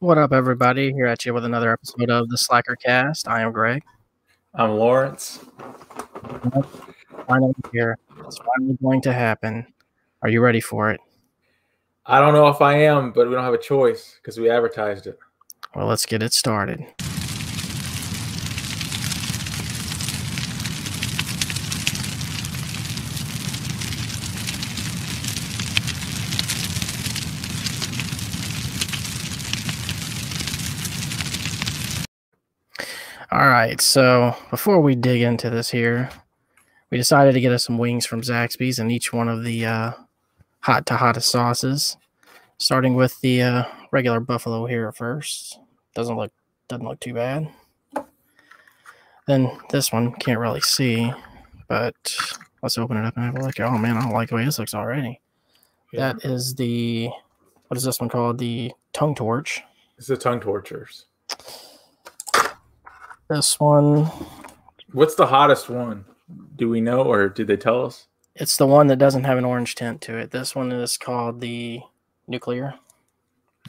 What up, everybody? Here at you with another episode of the Slackercast. I am Greg. I'm Lawrence. Finally here. It's finally going to happen. Are you ready for it? I don't know if I am, but we don't have a choice because we advertised it. Well, let's get it started. All right, so before we dig into this here, we decided to get us some wings from Zaxby's and each one of the uh, hot to hottest sauces. Starting with the uh, regular buffalo here first. Doesn't look doesn't look too bad. Then this one can't really see, but let's open it up and have a look. Oh man, I don't like the way this looks already. Yeah. That is the what is this one called? The tongue torch. It's the tongue tortures. This one, What's the hottest one? Do we know or did they tell us? it's the one that doesn't have an orange tint to it. This one is called the nuclear.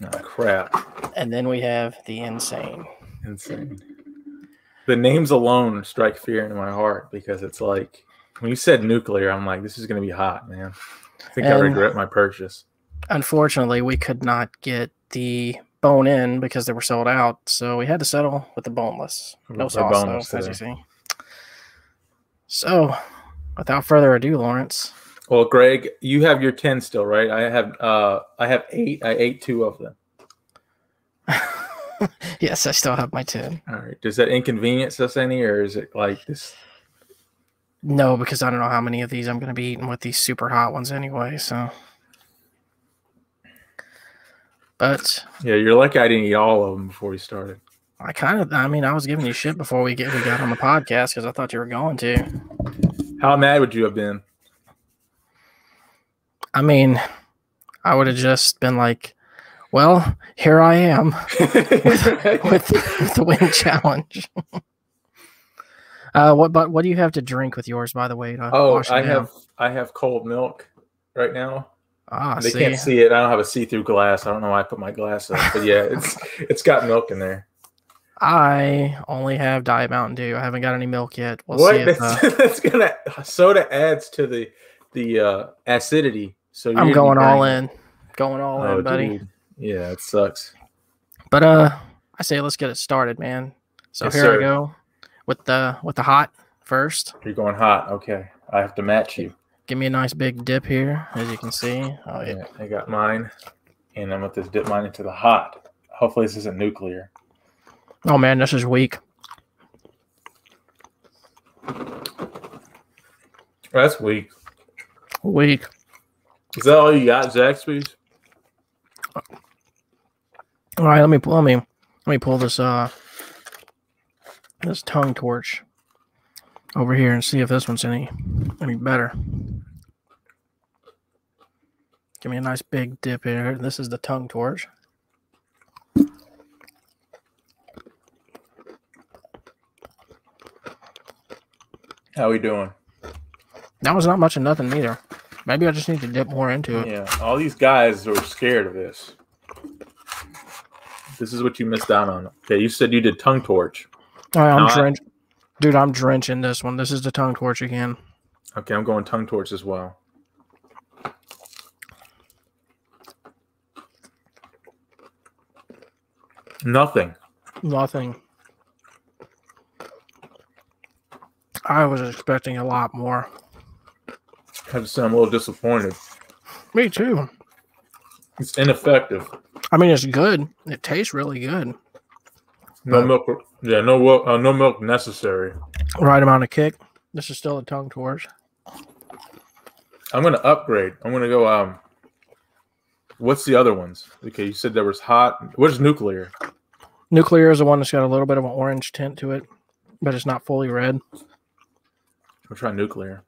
Oh, crap. And then we have the insane. Insane. The names alone strike fear into my heart because it's like when you said nuclear, I'm like, this is going to be hot, man. I think I regret my purchase. Unfortunately, we could not get the bone in because they were sold out. So we had to settle with the boneless. No the sauce, boneless though, as you see. So, without further ado, Lawrence, Well, Greg, you have your 10 still, right? I have uh I have 8. I ate 2 of them. yes, I still have my 10. All right. Does that inconvenience us any or is it like this No, because I don't know how many of these I'm going to be eating with these super hot ones anyway. So, but Yeah, you're lucky I didn't eat all of them before we started. I kind of, I mean, I was giving you shit before we get we got on the podcast because I thought you were going to. How mad would you have been? I mean, I would have just been like, well, here I am with, with the wing challenge. uh, what but what do you have to drink with yours, by the way? Oh, I down? have I have cold milk right now. Ah, they see, can't see it. I don't have a see-through glass. I don't know why I put my glass up, but yeah, it's it's got milk in there. I only have Diet Mountain Dew. I haven't got any milk yet. We'll what? see if that's, uh, that's gonna soda adds to the the uh, acidity. So I'm going all in, going all Oh, in, buddy. dude. Yeah, it sucks. But uh, I say let's get it started, man. So Yes, here sir. I go with the with the hot first. You're going hot. Okay, I have to match you. Give me a nice big dip here, as you can see. Oh yeah. Yeah, I got mine, and I'm going to dip mine into the hot. Hopefully, this isn't nuclear. Oh man, this is weak. That's weak. Weak. Is that all you got, Zaxby's? All right, let me let me let me pull this uh this tongue torch over here and see if this one's any any better. Give me a nice big dip here. This is the tongue torch. How we doing? That was not much of nothing either. Maybe I just need to dip more into it. Yeah, all these guys are scared of this. This is what you missed out on. Okay, you said you did tongue torch. Oh, all right, I'm No, I- drench- Dude, I'm drenching this one. This is the tongue torch again. Okay, I'm going tongue torch as well. Nothing. Nothing. I was expecting a lot more. I have to say I'm a little disappointed. Me too. It's ineffective. I mean, it's good. It tastes really good. No milk. Yeah, no wo- uh, no milk necessary. Right amount of kick. This is still a tongue torch. I'm gonna upgrade. I'm gonna go. Um, what's the other ones? Okay, you said there was hot. What is nuclear? Nuclear is the one that's got a little bit of an orange tint to it, but it's not fully red. I'll try nuclear.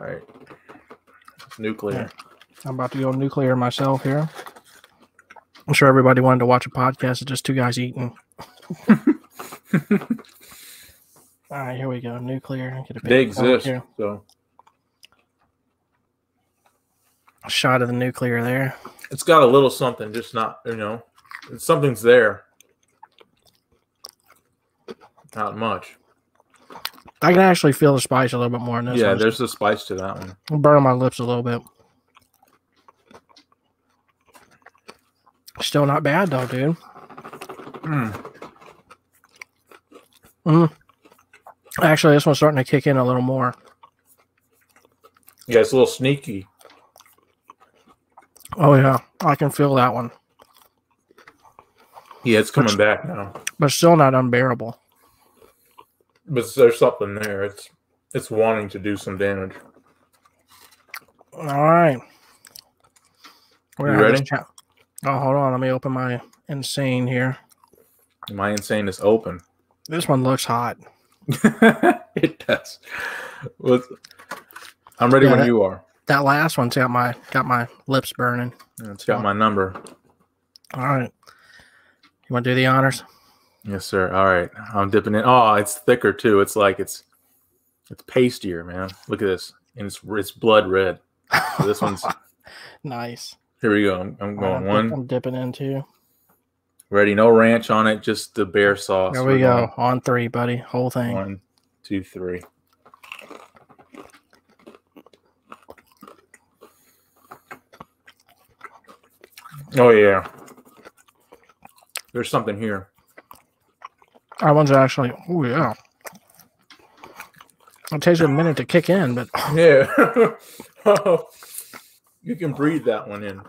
All right, nuclear. I'm about to go nuclear myself here. I'm sure everybody wanted to watch a podcast of just two guys eating. All right, here we go. Nuclear. Get a They big fork exist. here. So A shot of the nuclear there. It's got a little something, just not you know, something's there. Not much. I can actually feel the spice a little bit more in this. yeah, one. there's a spice to that one. I'm burning my lips a little bit. Still not bad though, dude. Mm. Mm. Actually, this one's starting to kick in a little more. Yeah, it's a little sneaky. Oh yeah, I can feel that one, Yeah, it's coming back now. but still not unbearable. But there's something there. It's it's wanting to do some damage. All right. We're You this ready? chat- Oh, hold on. Let me open my insane here. My insane is open. This one looks hot. it does. Well, I'm ready Yeah, when that- you are. That last one's got my got my lips burning. It's got my number. All right. You want to do the honors? Yes, sir. All right. I'm dipping in. Oh, it's thicker too. It's like it's it's pastier, man. Look at this. And it's it's blood red. So this one's nice. Here we go. I'm, I'm going one. I'm dipping into. Ready. No ranch on it, just the bear sauce. There We're we go. going On three, buddy. Whole thing. One, two, three. Oh yeah. There's something here. That one's actually. Oh yeah. It takes a minute to kick in, but Yeah. Oh. You can breathe that one in.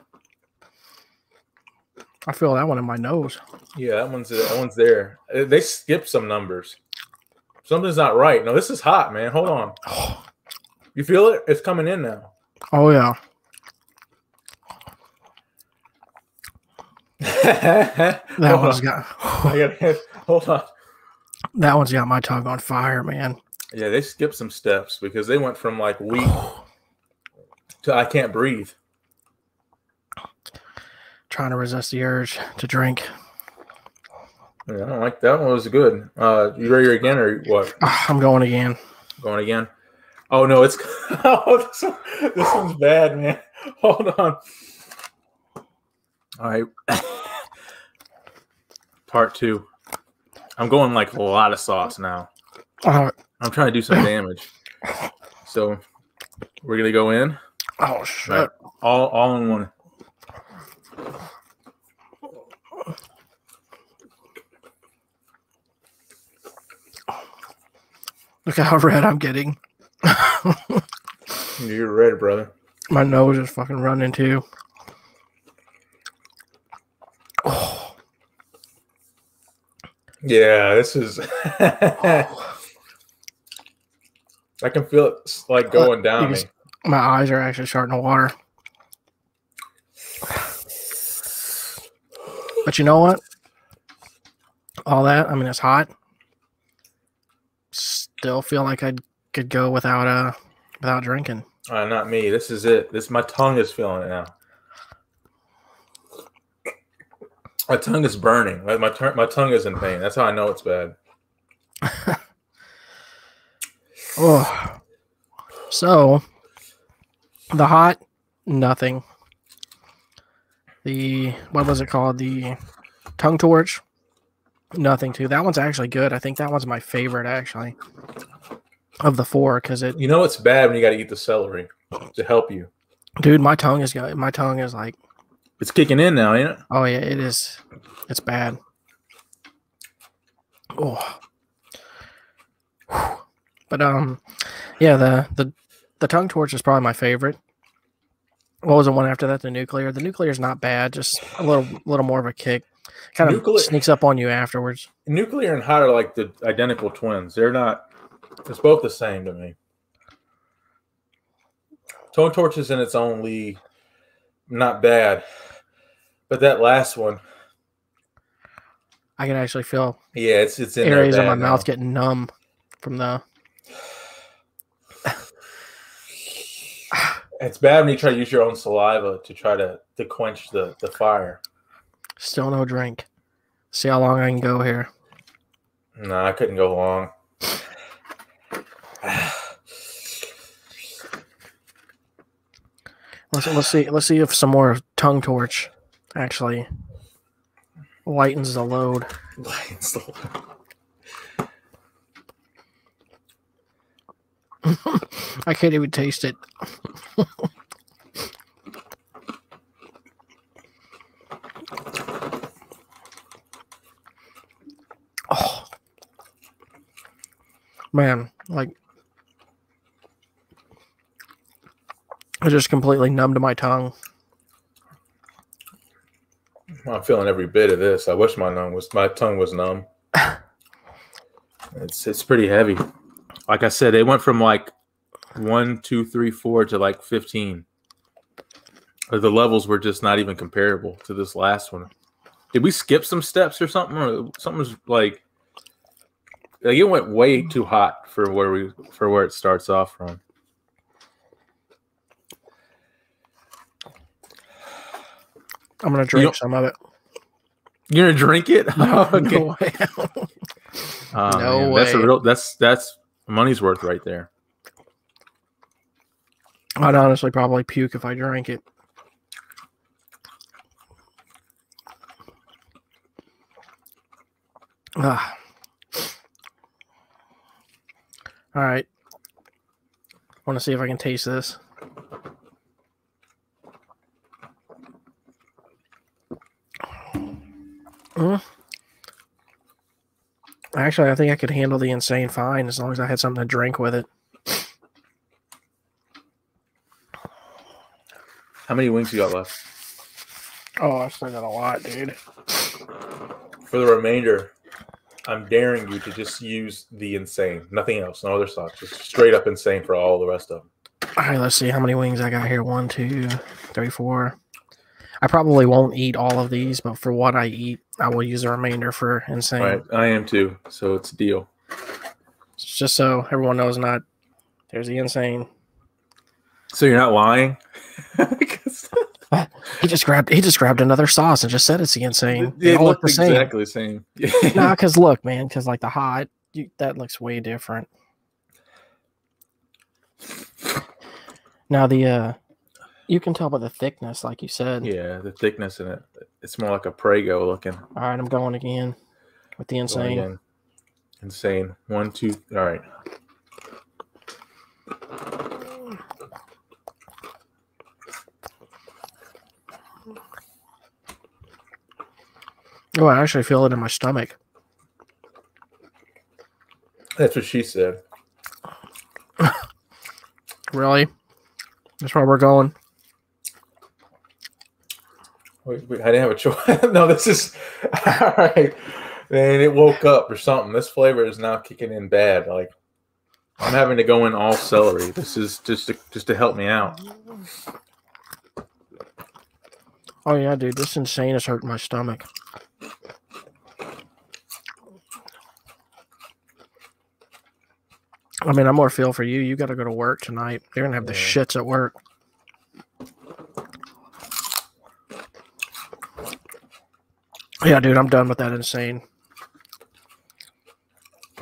I feel that one in my nose. Yeah, that one's that one's there. Uh, They skipped some numbers. Something's not right. No, this is hot, man. Hold on. You feel it? It's coming in now. Oh yeah. that That one's got. I gotta, hold on. That one's got my tongue on fire, man. Yeah, they skipped some steps because they went from like weak to I can't breathe. Trying to resist the urge to drink. Yeah, I don't like that one. Was good. Uh, you ready again or what? I'm going again. Going again? Oh no, it's oh, this, one, this one's bad, man. Hold on. All right. Part two. I'm going like a lot of sauce now. Oh, I'm trying to do some damage. So we're gonna go in oh shit. Right. all all in one. Look how red I'm getting. You're red, brother. My nose is fucking running too. Oh, Yeah, this is. I can feel it like going down you me. can- my eyes are actually starting to water. But you know what? All that, I mean, it's hot. Still feel like I could go without uh without drinking. Uh, not me. This is it. This my tongue is feeling it now. My tongue is burning. Like my tur- my tongue is in pain. That's how I know it's bad. Oh, so the hot, nothing. The what was it called? The tongue torch, nothing too. That one's actually good. I think that one's my favorite actually of the four because it, You know it's bad when you got to eat the celery to help you. dude, my tongue is go- my tongue is like, It's kicking in now, ain't it? oh yeah, it is, it's bad. Oh, but um, yeah, the the the tongue torch is probably my favorite. What was the one after that? The nuclear. The nuclear is not bad, just a little little more of a kick. Kind of Nuclear- sneaks up on you afterwards. Nuclear and hot are like the identical twins. They're not. It's both the same to me. Tongue Torch is in its own league. Not bad, but that last one, I can actually feel yeah, it's it's areas of my now. mouth getting numb from the. It's bad when you try to use your own saliva to try to to quench the the fire. Still no drink. See how long I can go here. No, I couldn't go long. Let's let's see let's see if some more tongue torch actually lightens the load. Lightens the I can't even taste it. oh man, like I just completely numbed my tongue. I'm feeling every bit of this. I wish my tongue was my tongue was numb. it's it's pretty heavy. Like I said, they went from like one, two, three, four to like fifteen. The levels were just not even comparable to this last one. Did we skip some steps or something? Or something was like like it went way too hot for where we for where it starts off from. I'm gonna drink some of it. You're gonna drink it? No, okay. no way. Oh, No man, That's a real. That's that's money's worth right there. I'd honestly probably puke if I drank it. Ah. All right. Want to see if I can taste this. Mm. Actually, I think I could handle the insane fine as long as I had something to drink with it. How many wings you got left? Oh, I still got a lot, dude. For the remainder, I'm daring you to just use the insane. Nothing else. No other sauce. Just straight up insane for all the rest of them. All right, let's see how many wings I got here. One, two, three, four. I probably won't eat all of these, but for what I eat, I will use the remainder for insane. Right. I am too. So it's a deal. Just so everyone knows, not there's the insane. So you're not lying? He just grabbed he just grabbed another sauce and just said it's the insane. They it all looked the same. exactly the same. Nah, because look, man, because like the hot, you, that looks way different. Now the uh, you can tell by the thickness, like you said. yeah, the thickness in it. It's more like a Prego looking. All right, I'm going again with the insane. in. Insane. One, two. All right. Oh, I actually feel it in my stomach. That's what she said. Really? That's where we're going. I didn't have a choice. no, this is all right. And it woke up or something. This flavor is now kicking in bad. Like I'm having to go in all celery. This is just to, just to help me out. Oh yeah, dude, this insane is hurting my stomach. I mean, I'm more feel for you. You got to go to work tonight. You're gonna have the shits at work. Yeah, dude, I'm done with that insane.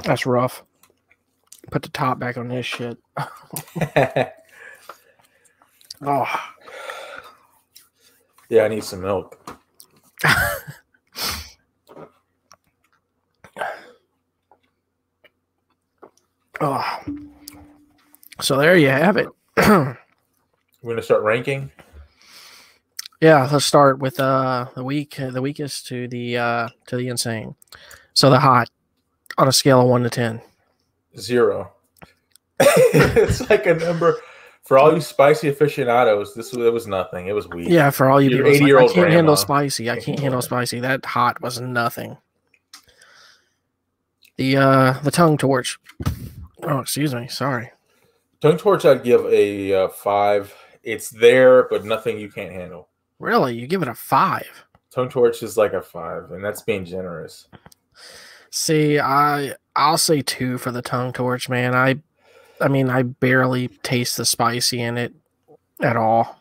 That's rough. Put the top back on this shit. Oh, yeah, I need some milk. oh. So there you have it. We're gonna start ranking. Yeah, let's start with uh the weak the weakest to the uh to the insane. So the hot on a scale of one to ten. Zero. it's like a number for all you spicy aficionados. This was, it was nothing. It was weak. Yeah, for all you Your people, it's like, I 80-year-old I can't handle spicy. I can't handle spicy. That hot was nothing. The uh the tongue torch. Oh, excuse me. Sorry. Tongue torch, I'd give a uh, five. It's there, but nothing you can't handle. Really, you give it a five? Tongue torch is like a five, and that's being generous. See, I I'll say two for the tongue torch, man. I I mean, I barely taste the spicy in it at all.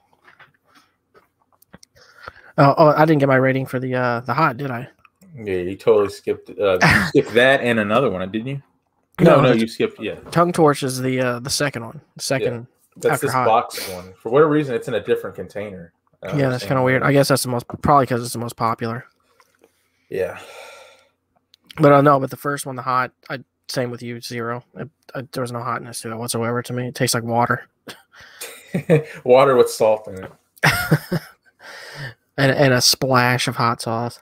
Oh, oh I didn't get my rating for the uh the hot, did I? Yeah, you totally skipped. Uh, you skipped that and another one, didn't you? No, No, no, you skipped. Yeah, Tongue torch is the uh the second one. The second That's After this hot. box one. For whatever reason, it's in a different container. I don't Yeah, that's kind of weird. I guess that's the most probably because it's the most popular. Yeah. But uh, I know, but the first one, the hot, I same with you, zero. It, I, there was no hotness to it whatsoever to me. It tastes like water, Water with salt in it. and and a splash of hot sauce.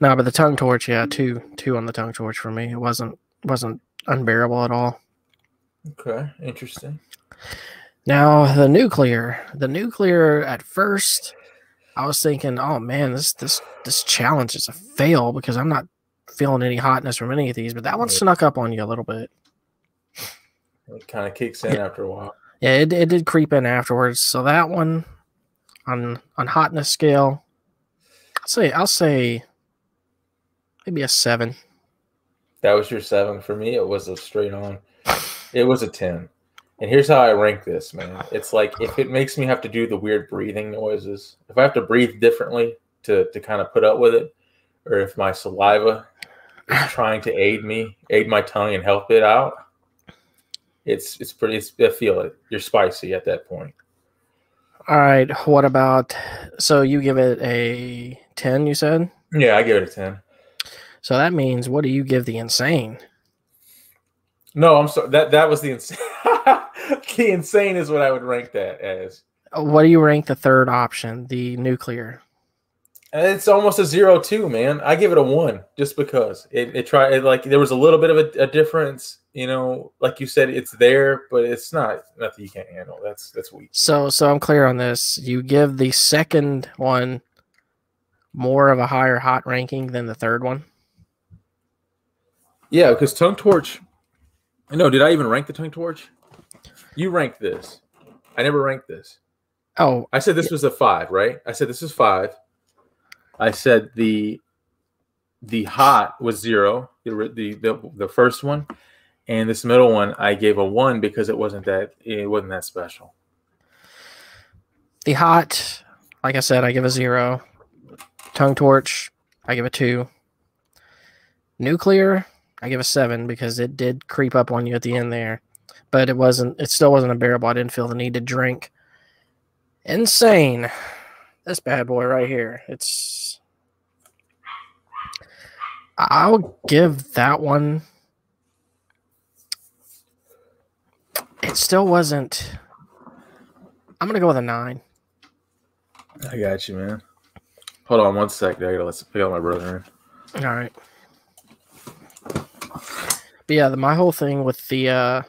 No, but the tongue torch, yeah, two two on the tongue torch for me. It wasn't wasn't unbearable at all. Okay, interesting. Now the nuclear, the nuclear. At first, I was thinking, oh man, this this this challenge is a fail because I'm not feeling any hotness from any of these. But that one snuck up on you a little bit. It kind of kicks in after a while. Yeah, it, it did creep in afterwards. So that one on on hotness scale, I'll say I'll say maybe a seven. That was your seven. For me, it was a straight on. It was a 10. And here's how I rank this, man. It's like if it makes me have to do the weird breathing noises, if I have to breathe differently to, to kind of put up with it, or if my saliva is trying to aid me, aid my tongue and help it out, it's it's pretty it's, I feel it. You're spicy at that point. All right, what about so you give it a ten? You said Yeah, I give it a 10. so. That means what do you give the insane? No, I'm sorry. That that was the insane. the insane is what I would rank that as. Uh, What do you rank the third option, the nuclear? It's almost a zero two, man. I give it a one just because it, it tried it, like there was a little bit of a, a difference, you know. Like you said, it's there, but it's not nothing you can't handle. That's that's weak. So so I'm clear on this. You give the second one more of a higher hot ranking than the third one. Yeah, because tongue torch. No, did I even rank the tongue torch? You ranked this. I never ranked this. Oh, I said this was a five, right? I said this is five. I said the the hot was zero, the the the, the first one, and this middle one I gave a one because it wasn't that it wasn't that special. The hot, like I said, I give a zero. Tongue torch, I give a two. Nuclear, I give a seven because it did creep up on you at the end there, but it wasn't. It still wasn't a unbearable. I didn't feel the need to drink. Insane, this bad boy right here. It's. I'll give that one. It still wasn't. I'm gonna go with a nine. I got you, man. Hold on one sec. I gotta let's pick out my brother. in. All right. But yeah, the, my whole thing with the uh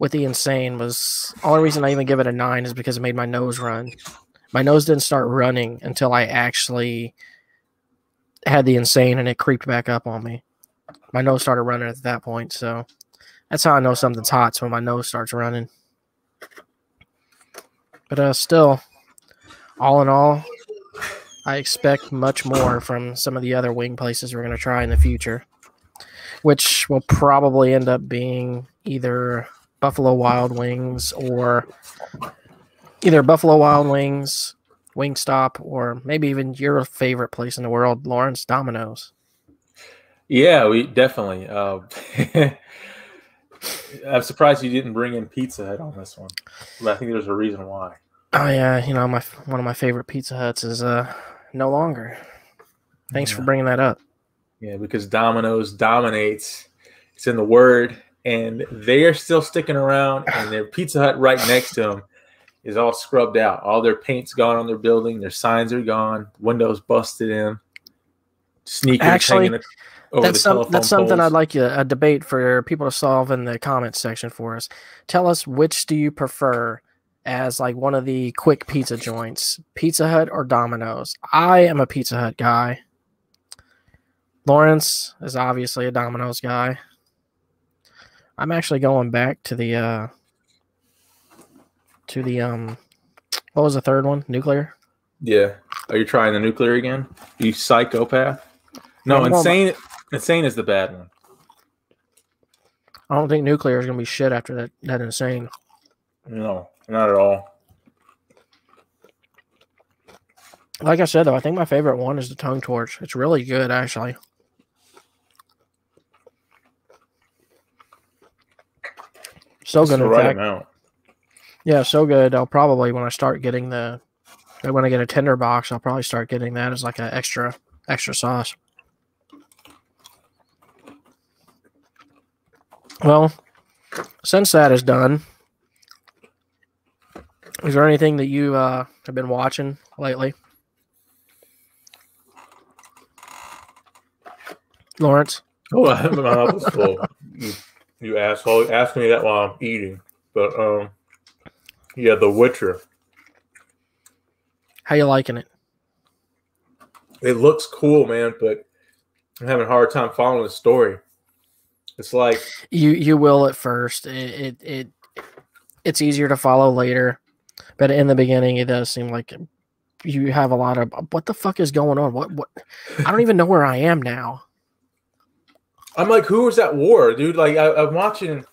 with the insane was only reason I even give it a nine is because it made my nose run. My nose didn't start running until I actually had the insane and it creeped back up on me. My nose started running at that point, so that's how I know something's hot. So when my nose starts running. But uh, still, all in all, I expect much more from some of the other wing places we're going to try in the future, which will probably end up being either Buffalo Wild Wings or either Buffalo Wild Wings, Wingstop, or maybe even your favorite place in the world, Lawrence Domino's. Yeah, we definitely. Uh, I'm surprised you didn't bring in Pizza Hut on this one. But I think there's a reason why. Oh yeah, you know my one of my favorite Pizza Huts is uh no longer. Thanks for bringing that up. Yeah, because Domino's dominates. It's in the word, and they are still sticking around, and their Pizza Hut right next to them is all scrubbed out. All their paint's gone on their building. Their signs are gone. Windows busted in. Sneakers Actually, hanging over that's the some, telephone that's something poles. I'd like you a debate for people to solve in the comments section for us. Tell us which do you prefer as like one of the quick pizza joints, Pizza Hut or Domino's? I am a Pizza Hut guy. Lawrence is obviously a Domino's guy. I'm actually going back to the uh to the um what was the third one? Nuclear? Yeah. Are you trying the nuclear again? You psychopath? No, I'm insane. Insane is the bad one. I don't think nuclear is gonna be shit after that that insane. No, not at all. Like I said though, I think my favorite one is the tongue torch. It's really good actually. So It's good, right fact. amount. Yeah, so good. I'll probably when I start getting the when I get a tender box, I'll probably start getting that as like an extra extra sauce. Well, since that is done, is there anything that you uh, have been watching lately, Lawrence? Oh, my mouth is full. You, asshole. Ask me that while I'm eating. But um, yeah, The Witcher. How you liking it? It looks cool, man, but I'm having a hard time following the story. It's like You you will at first. It it, it it's easier to follow later, but in the beginning, it does seem like you have a lot of what the fuck is going on. What what? I don't even know where I am now. I'm like, who was at war, dude? Like I, I'm watching.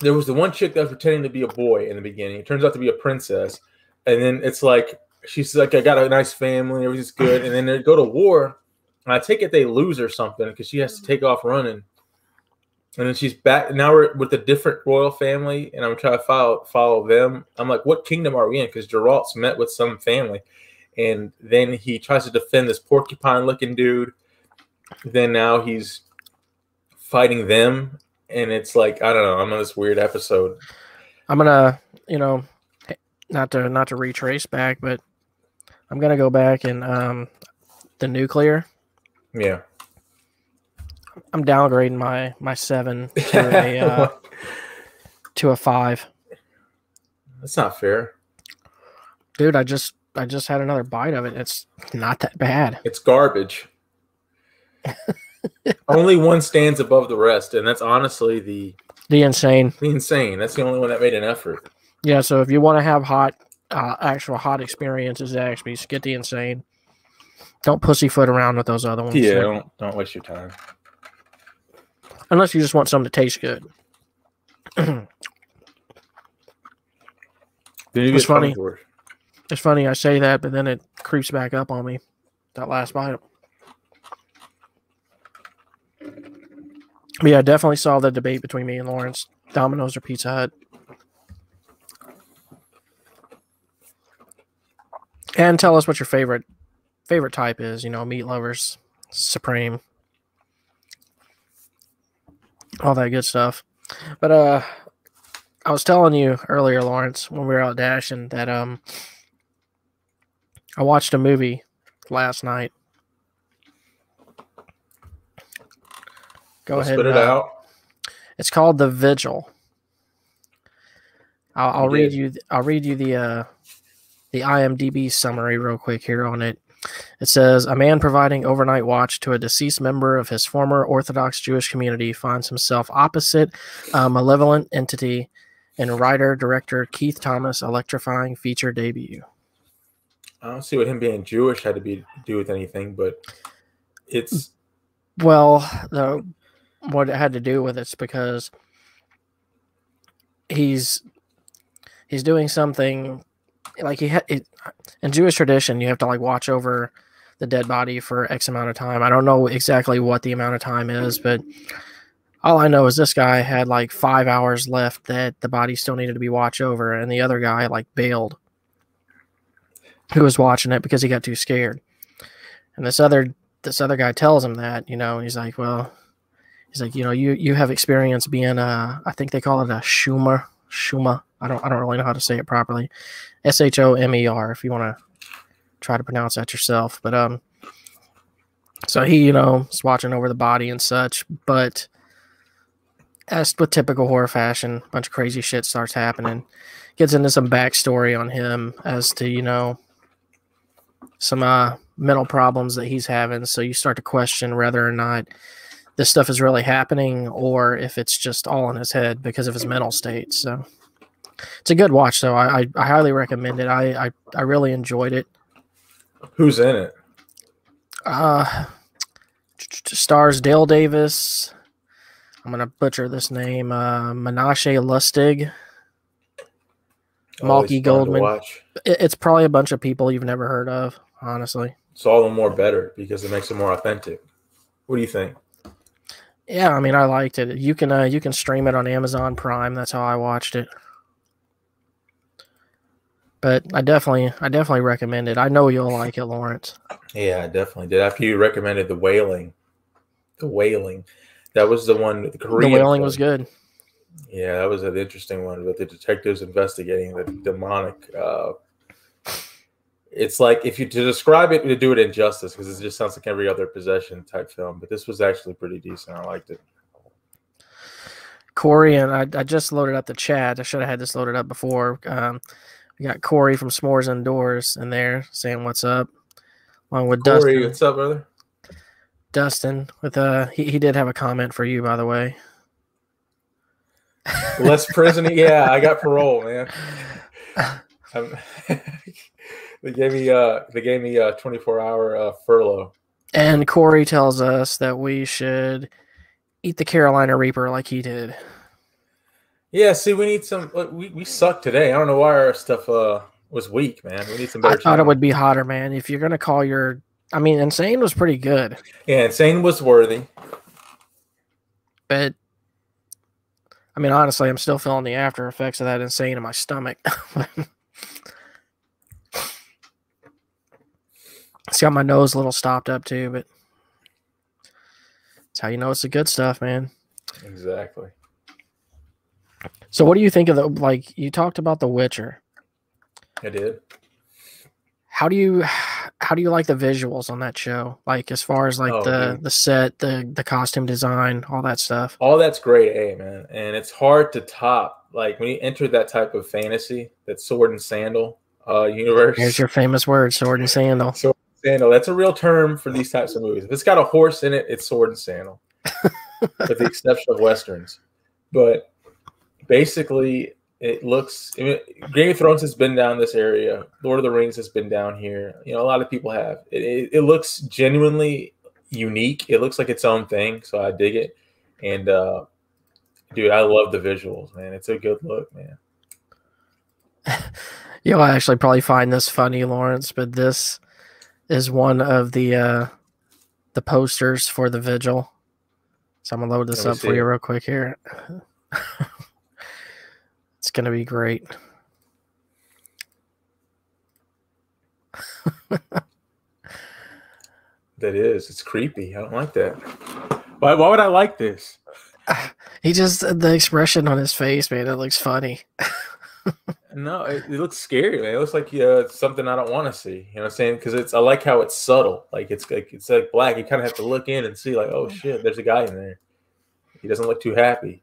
There was the one chick that was pretending to be a boy in the beginning. It turns out to be a princess, and then it's like she's like, I got a nice family, everything's good, and then they go to war, and I take it they lose or something because she has to take off running, and then she's back. Now we're with a different royal family, and I'm trying to follow follow them. I'm like, what kingdom are we in? Because Geralt's met with some family, and then he tries to defend this porcupine looking dude. Then now he's fighting them, and it's like I don't know. I'm on this weird episode. I'm gonna you know not to not to retrace back, but I'm gonna go back and um the nuclear. Yeah. I'm downgrading my my seven to a uh, to a five. That's not fair. Dude, I just I just had another bite of it. It's not that bad. It's garbage. only one stands above the rest, and that's honestly the, The insane. the insane. That's the only one that made an effort. Yeah, so if you want to have hot, uh, actual hot experiences at Zaxby's, get the insane. Don't pussyfoot around with those other ones. Yeah, don't don't waste your time. unless you just want something to taste good. It's funny. It's funny I say that, but then it creeps back up on me. That last bite. But yeah, definitely saw the debate between me and Lawrence. Domino's or Pizza Hut. And tell us what your favorite favorite type is. You know, meat lovers, supreme, all that good stuff. But uh, I was telling you earlier, Lawrence, when we were out dashing, that um, I watched a movie last night. Go Let's ahead. Spit it uh, out. It's called The Vigil. I'll, I'll read you. I'll read you the uh, the IMDb summary real quick here on it. It says a man providing overnight watch to a deceased member of his former Orthodox Jewish community finds himself opposite a malevolent entity in writer director Keith Thomas' electrifying feature debut. I don't see what him being Jewish had to be do with anything, but it's Well, the what it had to do with it's because he's he's doing something like he had it in Jewish tradition. You have to like watch over the dead body for X amount of time. I don't know exactly what the amount of time is, but all I know is this guy had like five hours left that the body still needed to be watched over, and the other guy like bailed, who was watching it because he got too scared. And this other this other guy tells him that, you know, he's like, well, he's like, you know, you you have experience being a, I think they call it a Schumer, Schuma. I don't I don't really know how to say it properly. S H O M E R if you want to try to pronounce that yourself. But um so he, you know, is watching over the body and such, but as with typical horror fashion, a bunch of crazy shit starts happening. Gets into some backstory on him as to, you know, some uh mental problems that he's having. So you start to question whether or not this stuff is really happening or if it's just all in his head because of his mental state. So it's a good watch, though. I, I, I highly recommend it. I, I, I really enjoyed it. who's in it. Uh, stars Dave Davis. I'm gonna butcher this name. Uh, Menashe Lustig. Malky Goldman. It's probably a bunch of people you've never heard of, honestly. It's all the more better because it makes it more authentic. What do you think? Yeah, I mean, I liked it. You can uh, you can stream it on Amazon Prime. That's how I watched it. But I definitely, I definitely recommend it. I know you'll like it, Lawrence. Yeah, I definitely did. After you recommended the wailing, the wailing, that was the one. The Korean. The wailing one. was good. Yeah, that was an interesting one with the detectives investigating the demonic. Uh, it's like if you to describe it to do it injustice because it just sounds like every other possession type film, but this was actually pretty decent. I liked it. Corey and I, I just loaded up the chat. I should have had this loaded up before. Um, we got Corey from S'mores Indoors in there saying what's up, along with Corey, Dustin. what's up, brother? Dustin with uh he, he did have a comment for you by the way. Less prison. yeah, I got parole, man. They gave me uh they gave me a 24 hour uh, furlough. And Corey tells us that we should eat the Carolina Reaper like he did. Yeah, see, we need some. We we suck today. I don't know why our stuff uh was weak, man. We need some I better. thought it would be hotter, man. If you're gonna call your I mean insane was pretty good, Yeah, insane was worthy. but I mean honestly I'm still feeling the after effects of that insane in my stomach. it's got my nose a little stopped up too, but that's how you know it's the good stuff, man. Exactly. So what do you think of the like you talked about The Witcher? I did. How do you how do you like the visuals on that show? Like as far as like Oh, the dude. the set, the the costume design, all that stuff. All that's great, A man, and it's hard to top. Like when you enter that type of fantasy, that sword and sandal uh universe. Here's your famous word, sword and sandal. sword sandal. That's a real term for these types of movies. If it's got a horse in it, it's sword and sandal, with the exception of westerns. But basically, it looks. I mean, Game of Thrones has been down this area. Lord of the Rings has been down here. You know, a lot of people have. It, it, it looks genuinely unique. It looks like its own thing, so I dig it. And uh, dude, I love the visuals, man. It's a good look, man. You'll actually probably find this funny, Lawrence, but this is one of the uh the posters for the vigil. So I'm gonna load this up for see you real quick here. it's gonna be great. That is. It's creepy. I don't like that. Why? Why would I like this? He just the expression on his face, man, it looks funny. No, it, it looks scary, man. It looks like uh, something I don't want to see. You know what I'm saying? Because it's I like how it's subtle. Like it's like it's like black. You kind of have to look in and see, like, oh shit, there's a guy in there. He doesn't look too happy.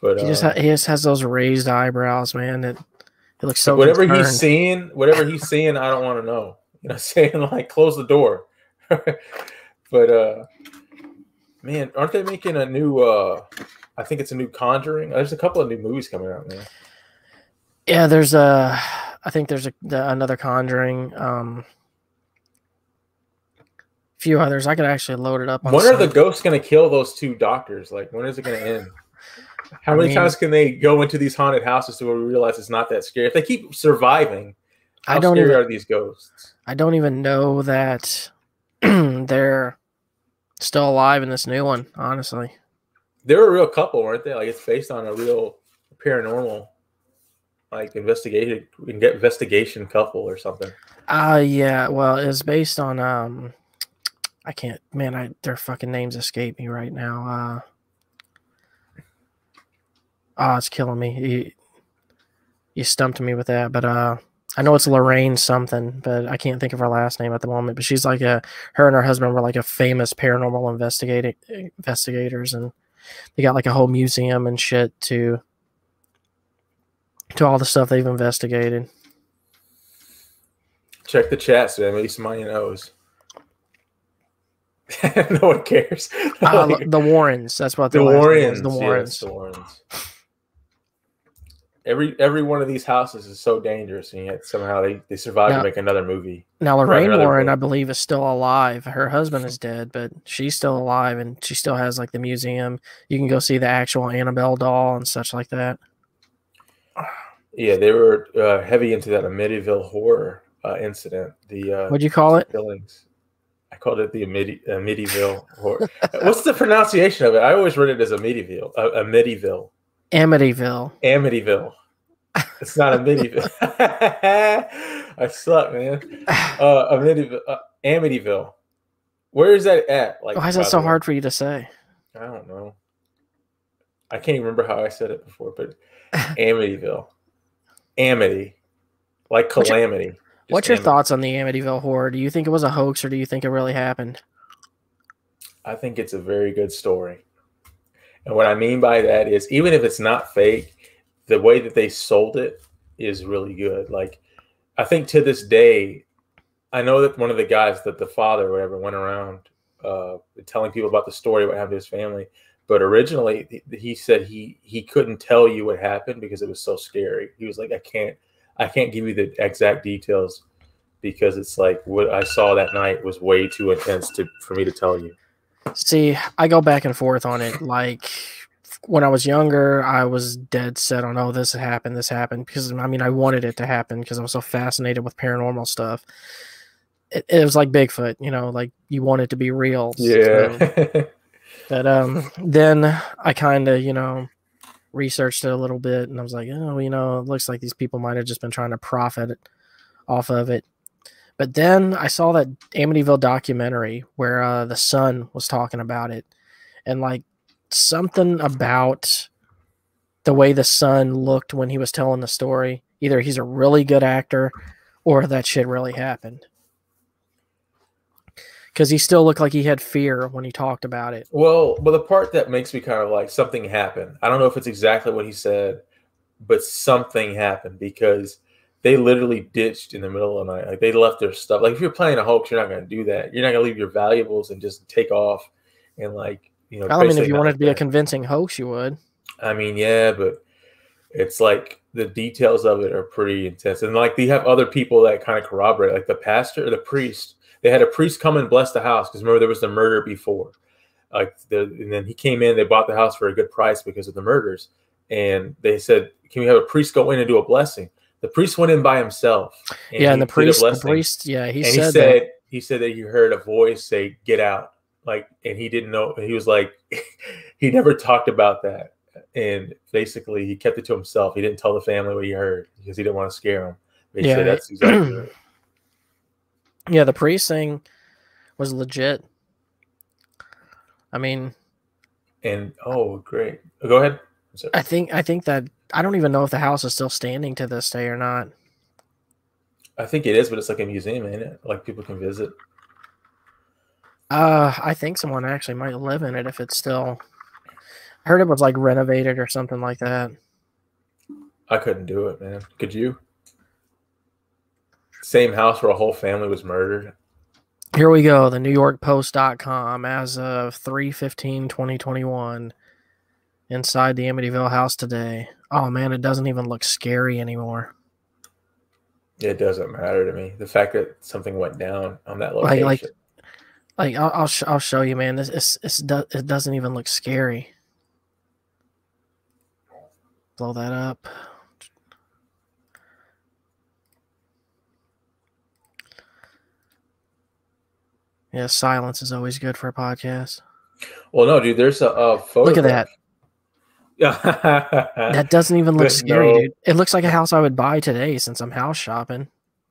But He just uh, he just has those raised eyebrows, man. It it looks so whatever concerned. he's seeing, whatever he's seeing, I don't want to know. You know, what I'm saying like close the door. but uh, man, aren't they making a new? uh I think it's a new Conjuring. There's a couple of new movies coming out, man. Yeah, there's a. I think there's a the, another Conjuring. Um, few others. I could actually load it up. On When are the ghosts going to kill those two doctors? Like, when is it going to end? How I many mean- times can they go into these haunted houses to where we realize it's not that scary? If they keep surviving, how I don't scary even. are these ghosts? I don't even know that they're still alive in this new one. Honestly, They're a real couple, weren't they? Like, it's based on a real paranormal, like investigation, investigation couple or something. uh yeah. Well, it's based on um. I can't. Man, I their fucking names escape me right now. Uh. Oh, it's killing me. You, you stumped me with that, but uh. I know it's Lorraine something, but I can't think of her last name at the moment. But she's like a her and her husband were like a famous paranormal investigating investigators, and they got like a whole museum and shit to to all the stuff they've investigated. Check the chat, so maybe somebody knows. no one cares. Uh, Like, the Warrens, that's what the their last name Warrens. The yes, Warrens. the Warrens. Every every one of these houses is so dangerous, and yet somehow they, they survive Now- to make another movie. Now Lorraine Warren, book. I believe, is still alive. Her husband is dead, but she's still alive, and she still has like the museum. You can go see the actual Annabelle doll and such like that. Yeah, they were uh, heavy into that Amityville horror uh, incident. The uh, What'd you call it? killings. I called it the Amity, Amityville horror. What's the pronunciation of it? I always read it as Amityville. Uh, Amityville. Amityville. Amityville. It's not Amityville. I suck, man. Uh, Amityville. Uh, Amityville. Where is that at? Like, Why is that so hard for you to say? I don't know. I can't even remember how I said it before, but Amityville. Amity. Like What's your- calamity. What's your thoughts on the Amityville horror? Do you think it was a hoax or do you think it really happened? I think it's a very good story. And what I mean by that is even if it's not fake, the way that they sold it is really good. Like I think to this day, I know that one of the guys that the father or whatever went around uh, telling people about the story, what happened to his family. But originally he- said he he couldn't tell you what happened because it was so scary. He was like, I can't I can't give you the exact details because it's like what I saw that night was way too intense to for me to tell you. See, I go back and forth on it. Like when I was younger, I was dead set on, oh, this happened, this happened. Because I mean, I wanted it to happen because I was so fascinated with paranormal stuff. It, it was like Bigfoot, you know, like you want it to be real. So- Yeah. But um, then I kind of, you know, researched it a little bit, and I was like, oh, you know, it looks like these people might have just been trying to profit off of it. But then I saw that Amityville documentary where uh, the son was talking about it, and like something about the way the son looked when he was telling the story. Either he's a really good actor, or that shit really happened. Because he still looked like he had fear when he talked about it. well, but the part that makes me kind of like something happened. I don't know if it's exactly what he said, but something happened because they literally ditched in the middle of the night. Like they left their stuff. Like if you're playing a hoax, you're not going to do that. You're not going to leave your valuables and just take off and like you know. I mean, if you wanted to be a convincing hoax, you would. I mean, yeah, but it's like the details of it are pretty intense. And like they have other people that kind of corroborate, like the pastor or the priest. They had a priest come and bless the house because remember there was the murder before. Like the and then he came in, they bought the house for a good price because of the murders. And they said, Can we have a priest go in and do a blessing? The priest went in by himself. yeah, and the priest, the priest, yeah, he and said, he that. said he said that he heard a voice say get out like and he didn't know he was like he never talked about that and basically he kept it to himself he didn't tell the family what he heard because he didn't want to scare them Yeah. that's exactly right. Yeah, the priest thing was legit. I mean, and oh great go ahead I think I think that I don't even know if the house is still standing to this day or not. i think it is but it's like a museum ain't it like people can visit Uh, I think someone actually might live in it if it's still. I heard it was like renovated or something like that. i couldn't do it man could you same house where a whole family was murdered Here we go, the New York Post.com as of 315 2021 inside the Amityville house today. Oh man, it doesn't even look scary anymore. it doesn't matter to me the fact that something went down on that Like- location like- Like I'll I'll, sh- I'll show you, man. This it's, it's do- it doesn't even look scary. Blow that up. Yeah, silence is always good for a podcast. Well, no, dude. There's a, a photo. Look at that. that. That doesn't even look But scary, no. dude. It looks like a house I would buy today since I'm house shopping.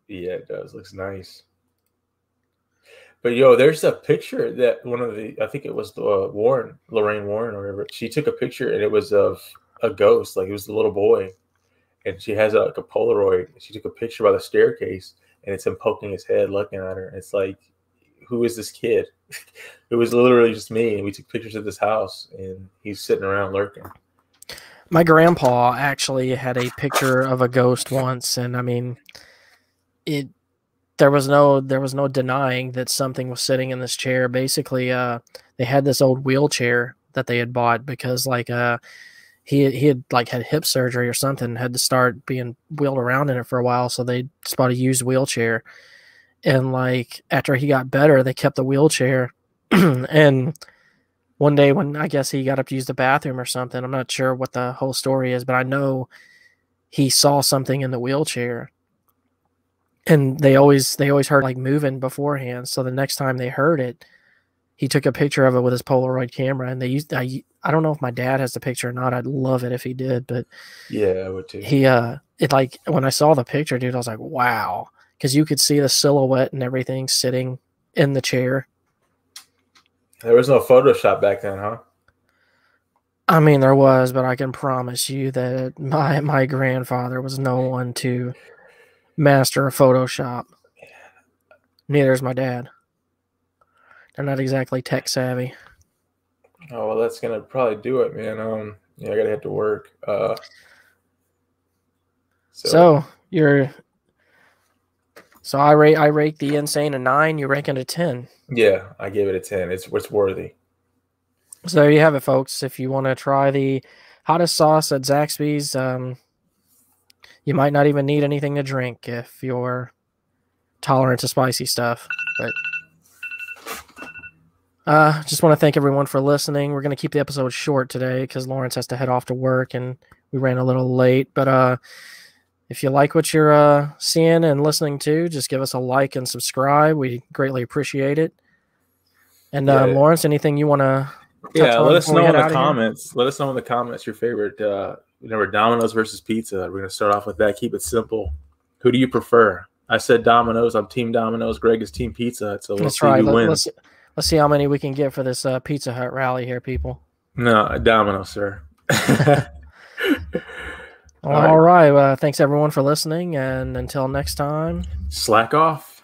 yeah, it does. Looks nice. But yo, there's a picture that one of the I think it was uh, Warren, Lorraine Warren, or whatever. She took a picture and it was of a ghost, like it was the little boy, and she has a, like a Polaroid. She took a picture by the staircase, and it's him poking his head, looking at her. It's like, who is this kid? it was literally just me, and we took pictures of this house, and he's sitting around lurking. My grandpa actually had a picture of a ghost once, and I mean, it. There was no there was no denying that something was sitting in this chair. Basically, uh, they had this old wheelchair that they had bought because like uh, he he had like had hip surgery or something, had to start being wheeled around in it for a while. So they bought a used wheelchair, and like after he got better, they kept the wheelchair, and one day when I guess he got up to use the bathroom or something. I'm not sure what the whole story is, but I know he saw something in the wheelchair. and they always they always heard like moving beforehand. So the next time they heard it, he took a picture of it with his Polaroid camera, and they used. I I don't know if my dad has the picture or not. I'd love it if he did, but Yeah, I would too. he uh it like when I saw the picture, dude, I was like, wow, because you could see the silhouette and everything sitting in the chair. There was no Photoshop back then, huh? I mean, there was, but I can promise you that my my grandfather was no one to master a Photoshop. Neither is my dad. They're not exactly tech savvy. Oh well, that's gonna probably do it, man. Um, yeah, I gotta head to work. Uh, so, So you're so I rate I rate the insane a nine. You rank it a ten. yeah, I gave it a ten. It's it's worthy. So there you have it, folks. If you want to try the hottest sauce at Zaxby's, um, you might not even need anything to drink if you're tolerant to spicy stuff. But uh, just want to thank everyone for listening. We're going to keep the episode short today because Lawrence has to head off to work and we ran a little late. But uh, if you like what you're uh, seeing and listening to, just give us a like and subscribe. We greatly appreciate it. And uh, Yeah. Lawrence, anything you want to Yeah, let us know in the outta here? comments. Let us know in the comments your favorite. Uh, remember Domino's versus pizza. We're gonna start off with that. Keep it simple. Who do you prefer? I said Domino's. I'm Team Domino's. Greg is Team Pizza. So That's see right. who Let, wins. let's let's see how many we can get for this uh, Pizza Hut rally here, people. No, Domino's, sir. All All right. right. Uh, thanks everyone for listening, and until next time. Slack off.